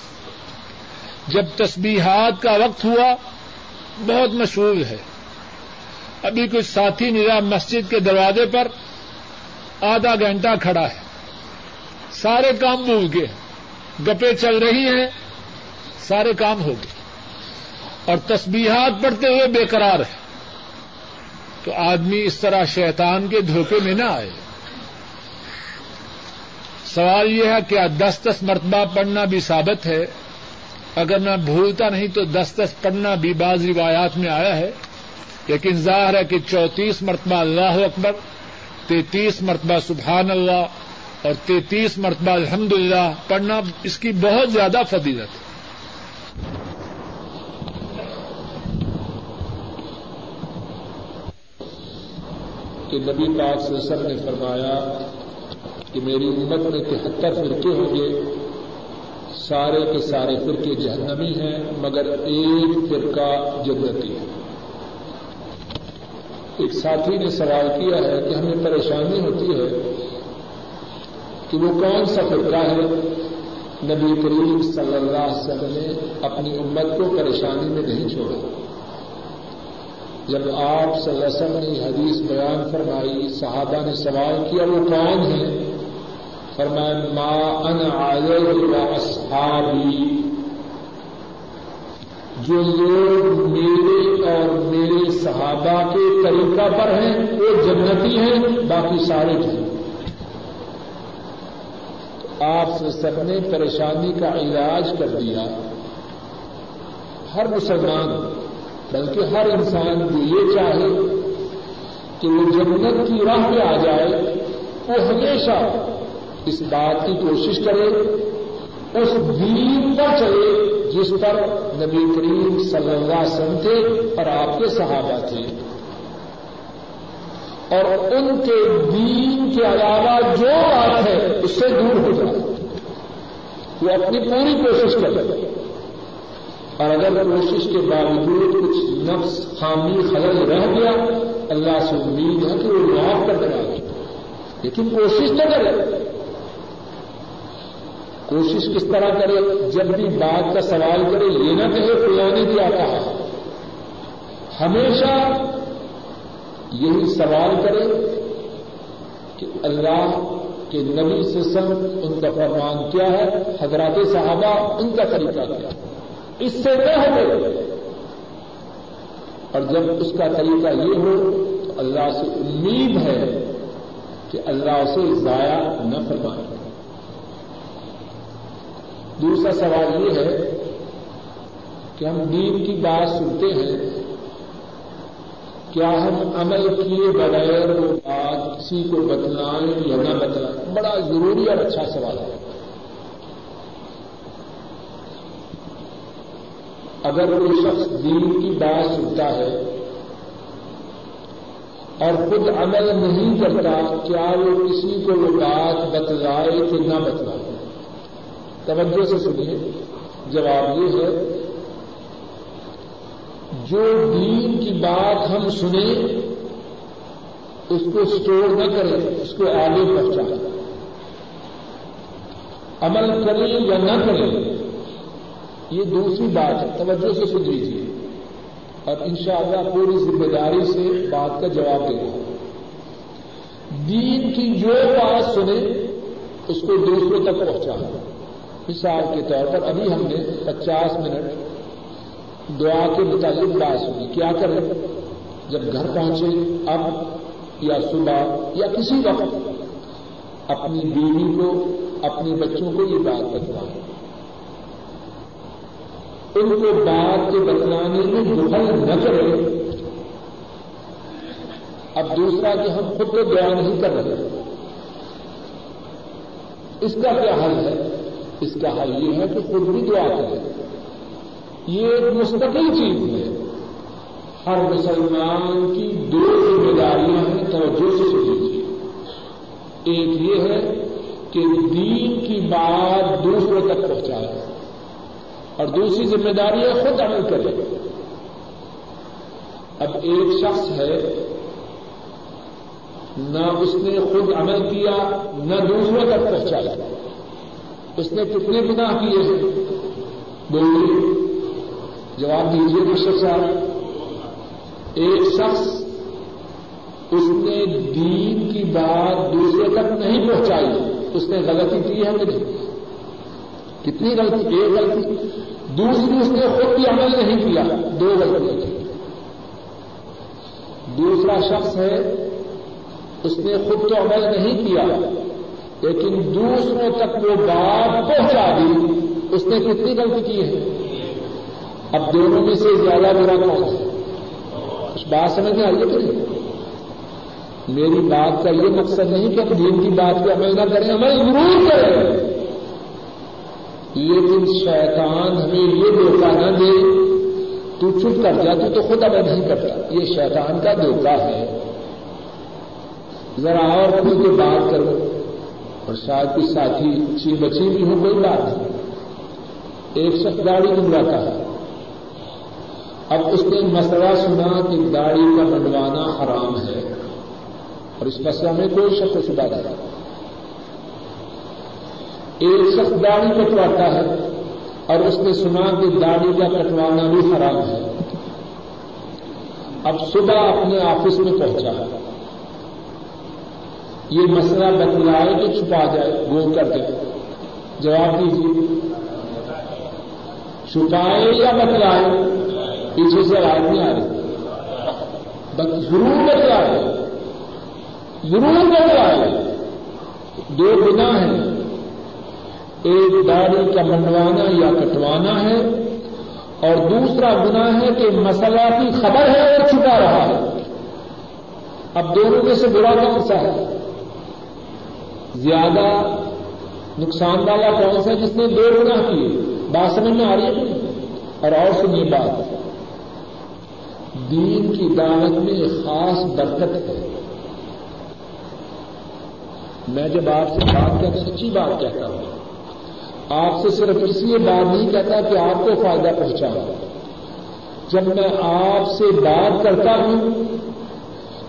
جب تسبیحات کا وقت ہوا، بہت مشہور ہے۔ ابھی کچھ ساتھی نظام مسجد کے دروازے پر، آدھا گھنٹہ کھڑا ہے۔ سارے کام بھول گئے۔ گپے چل رہی ہیں، سارے کام ہو گئے۔ اور تسبیحات پڑھتے ہوئے بے قرار ہے تو آدمی اس طرح شیطان کے دھوکے میں نہ آئے۔ سوال یہ ہے کیا دس دس مرتبہ پڑھنا بھی ثابت ہے؟ اگر میں بھولتا نہیں تو دس دس پڑھنا بھی بعض روایات میں آیا ہے۔ لیکن ظاہر ہے کہ چونتیس مرتبہ اللہ اکبر، تینتیس مرتبہ سبحان اللہ اور تینتیس مرتبہ الحمد للہ پڑھنا اس کی بہت زیادہ فضیلت ہے۔ کہ نبی پاک سے سر نے فرمایا کہ میری امت میں تہتر فرقے ہوں گے، سارے کے سارے فرقے جہنمی ہیں، مگر ایک فرقہ جنتی ہے۔ ایک ساتھی نے سوال کیا ہے کہ ہمیں پریشانی ہوتی ہے کہ وہ کون سا فرقہ ہے؟ نبی کریم صلی اللہ علیہ وسلم نے اپنی امت کو پریشانی میں نہیں چھوڑا۔ جب آپ صلی اللہ علیہ وسلم نے حدیث بیان فرمائی، صحابہ نے سوال کیا، وہ کون ہے فرمایا، ما ان آئے اصحابی جو لوگ میرے اور میرے صحابہ کے طریقہ پر ہیں، وہ جنتی ہیں، باقی سارے نہیں آپ سے سب نے پریشانی کا علاج کر دیا۔ ہر مسلمان، بلکہ ہر انسان کو یہ چاہے کہ وہ جنت کی راہ پہ آ جائے، وہ ہمیشہ اس بات کی کوشش کرے اس دین پر چلے جس پر نبی کریم صلی اللہ علیہ وسلم تھے اور آپ کے صحابہ تھے۔ اور ان کے دین کے علاوہ جو بات ہے، اس سے دور ہو جائے وہ اپنی پوری کوشش کرے اور اگر کوشش کے باوجود کچھ نفس خامی خلل رہ گیا، اللہ سے امید ہے کہ وہ معاف کر دے لیکن کوشش تو کرے کوشش کس طرح کرے؟ جب بھی بات کا سوال کرے، یہ نہ کہے فلاں نے کیا کہا ہمیشہ یہی سوال کرے کہ اللہ کے نبی سے سب ان کا فرمان کیا ہے؟ حضرات صحابہ ان کا طریقہ کیا اس سے نہ ہو اور جب اس کا طریقہ یہ ہو تو اللہ سے امید ہے کہ اللہ اسے ضائع نہ فرمائے۔ دوسرا سوال یہ ہے کہ ہم دین کی بات سنتے ہیں، کیا ہم عمل کیے بغیر وہ بات کسی کو بتلائیں یا نہ بتلائیں؟ بڑا ضروری اور اچھا سوال ہے۔ اگر کوئی شخص دین کی بات سنتا ہے اور خود عمل نہیں کرتا، کیا وہ کسی کو وہ بات بتلائے کہ نہ بتلائے؟ توجہ سے سنیے، جواب یہ ہے، جو دین کی بات ہم سنیں، اس کو اسٹور نہ کریں، اس کو آگے پہنچائیں۔ عمل کریں یا نہ کریں، یہ دوسری بات ہے۔ توجہ سے سن لیجیے اور انشاءاللہ پوری ذمہ داری سے بات کا جواب دے گا دین کی جو بات سنے اس کو دوسروں تک پہنچا مثال کے طور پر ابھی ہم نے پچاس منٹ دعا کے متعلق بات سنی۔ کیا کریں؟ جب گھر پہنچے، اب یا صبح یا کسی وقت اپنی بیوی کو، اپنے بچوں کو یہ بات بتلائیں ان کو بات کے بتلانے میں دخل نہ کریں۔ اب دوسرا کہ ہم خود کو دعا نہیں کر رہے۔ اس کا کیا حل ہے؟ اس کا حل یہ ہے کہ خود بھی دعا کریں۔ یہ ایک مستقل چیز ہے۔ ہر مسلمان کی دو ذمہ داریاں ہیں، توجہ سے سنیجیے۔ ایک یہ ہے کہ دین کی بات دوسروں تک پہنچائے۔ اور دوسری ذمہ داری ہے خود عمل کرے۔ اب ایک شخص ہے، نہ اس نے خود عمل کیا، نہ دوسروں تک پہنچایا۔ اس نے کتنے گناہ کیے ہیں؟ بولیے، جواب دیجیے مشرف صاحب ایک شخص اس نے دین کی بات دوسرے تک نہیں پہنچائی۔ اس نے غلطی کی ہے کہ نہیں کتنی غلطی؟ ایک غلطی۔ دوسری اس نے خود بھی عمل نہیں کیا۔ دو غلطی کی۔ دوسرا شخص ہے، اس نے خود تو عمل نہیں کیا۔ لیکن دوسروں تک وہ بات پہنچا دی، اس نے کتنی غلطی کی ہے؟ اب دونوں میں سے زیادہ برا کون ہے؟ کچھ بات سمجھ میں آئیے کہ نہیں میری بات کا یہ مقصد نہیں کہ ہم دین کی بات پہ عمل نہ کریں، عمل ضرور کریں۔ لیکن شیطان ہمیں یہ دھوکہ نہ دے، تو چپ کر جا، تو خود عمل نہیں کرتا۔ یہ شیطان کا دھوکہ ہے۔ ذرا اور کھل کے بات کرو۔ اور شاید کوئی ساتھی اچھی بچی بھی ہو کوئی بات۔ نہیں ایک شخص داڑھی منڈواتا ہے۔ اب اس نے مسئلہ سنا کہ داڑھی کا منڈوانا حرام ہے اور اس مسئلہ میں کوئی شک و شبہ نہیں۔ ایک شخص داڑھی کٹواتا ہے اور اس نے سنا کہ داڑھی کا کٹوانا بھی حرام ہے۔ اب صبح اپنے آفس میں پہنچا۔ یہ مسئلہ بتلائے کہ چھپا جائے گو کر دے۔ جواب دیجیے۔ چھپائے یا بتلائے؟ پیچھے سے رائے نہیں آ رہی۔ ضرور بتلائے۔ ضرور بتلائے۔ دو گنا ہیں۔ ایک داڑھی کا منڈوانا یا کٹوانا ہے۔ اور دوسرا گنا ہے کہ مسئلہ کی خبر ہے اور چھپا رہا ہے۔ اب دونوں میں سے برا کون سا ہے؟ زیادہ نقصان والا کون سا جس نے دو گنا کیے؟ بات سمجھ میں آ رہی ہے اور اور سنیے بات۔ دین کی دعوت میں خاص برکت ہے۔ میں جب آپ سے بات کرتا سچی بات کہتا ہوں۔ آپ سے صرف اس لیے بات نہیں کہتا کہ آپ کو فائدہ پہنچا جب میں آپ سے بات کرتا ہوں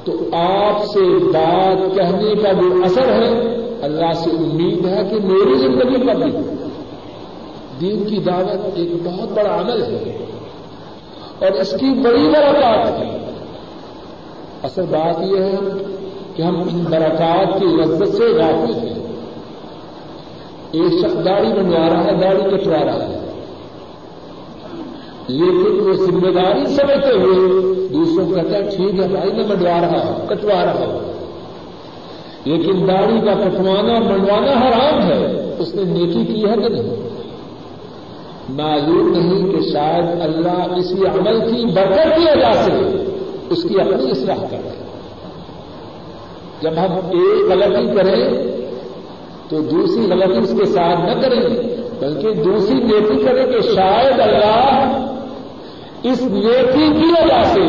تو آپ سے بات کہنے کا جو اثر ہے اللہ سے امید ہے کہ میری زندگی پر بھی۔ دین کی دعوت ایک بہت بڑا عمل ہے۔ اور اس کی بڑی برکات ہے۔ اصل بات یہ ہے کہ ہم ان برکات کی لذت سے غافل ہیں۔ ایک شخص داڑھی بنوا رہا ہے، داڑھی کٹوا رہا ہے۔ لیکن وہ ذمہ داری سمجھتے ہوئے دوسروں کو کہتا ہے، ٹھیک ہے بھائی، میں بنوا رہا ہوں، کٹوا رہا ہوں۔ لیکن داڑھی کا کٹوانا منڈوانا حرام ہے۔ اس نے نیکی کی ہے کہ نہیں؟ معلوم نہیں کہ شاید اللہ اسی عمل کی برکت کی وجہ سے اس کی اپنی اصلاح کر رہے جب ہم ایک غلطی کریں تو دوسری غلطی اس کے ساتھ نہ کریں، بلکہ دوسری نیکی کریں کہ شاید اللہ اس نیکی کی وجہ سے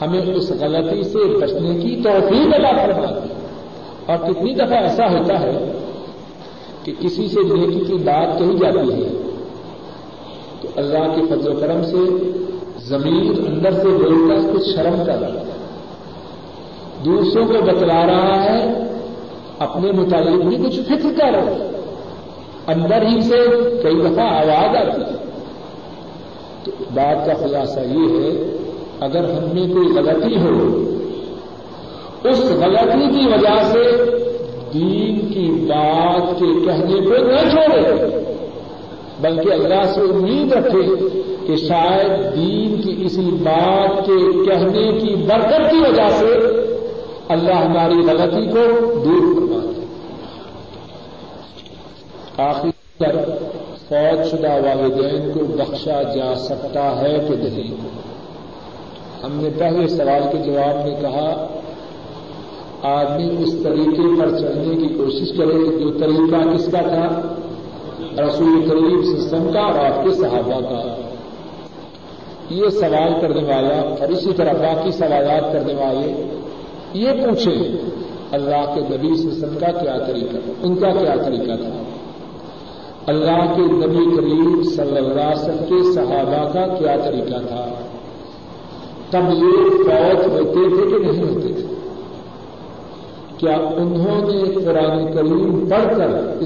ہمیں اس غلطی سے بچنے کی توفیق ادا کرنا اور کتنی دفعہ ایسا ہوتا ہے کہ کسی سے نیکی کی بات کہی جاتی ہے، تو اللہ کے فضل و کرم سے زمین اندر سے بولتا ہے کچھ شرم کر رہا ہے دوسروں کو بتلا رہا ہے، اپنے متعلق بھی کچھ فکر کر۔ رہا ہے اندر ہی سے کئی دفعہ آواز آتی ہے۔ تو بات کا خلاصہ یہ ہے، اگر ہم میں کوئی غلطی ہو اس غلطی کی وجہ سے دین کی بات کے کہنے کو نہ چھوڑے، بلکہ اللہ سے امید رکھے کہ شاید دین کی اسی بات کے کہنے کی برکت کی وجہ سے اللہ ہماری غلطی کو دور کروا دے۔ آخر فوج شدہ والدین کو بخشا جا سکتا ہے کہ نہیں؟ ہم نے پہلے سوال کے جواب میں کہا آدمی اس طریقے پر چلنے کی کوشش کرے جو طریقہ کس کا تھا؟ رسول کریم سسٹم کا اور آپ کے صحابہ کا۔ یہ سوال کرنے والا اور اسی طرح باقی سوالات کرنے والے یہ پوچھیں اللہ کے نبی سسٹم کا کیا طریقہ ان کا کیا طریقہ تھا؟ اللہ کے نبی کریم صلی اللہ علیہ وسلم کے صحابہ کا کیا طریقہ تھا؟ تب یہ فوج ہوتے تھے کہ نہیں ہوتے تھے؟ کیا انہوں نے قرآن کریم پڑھ کر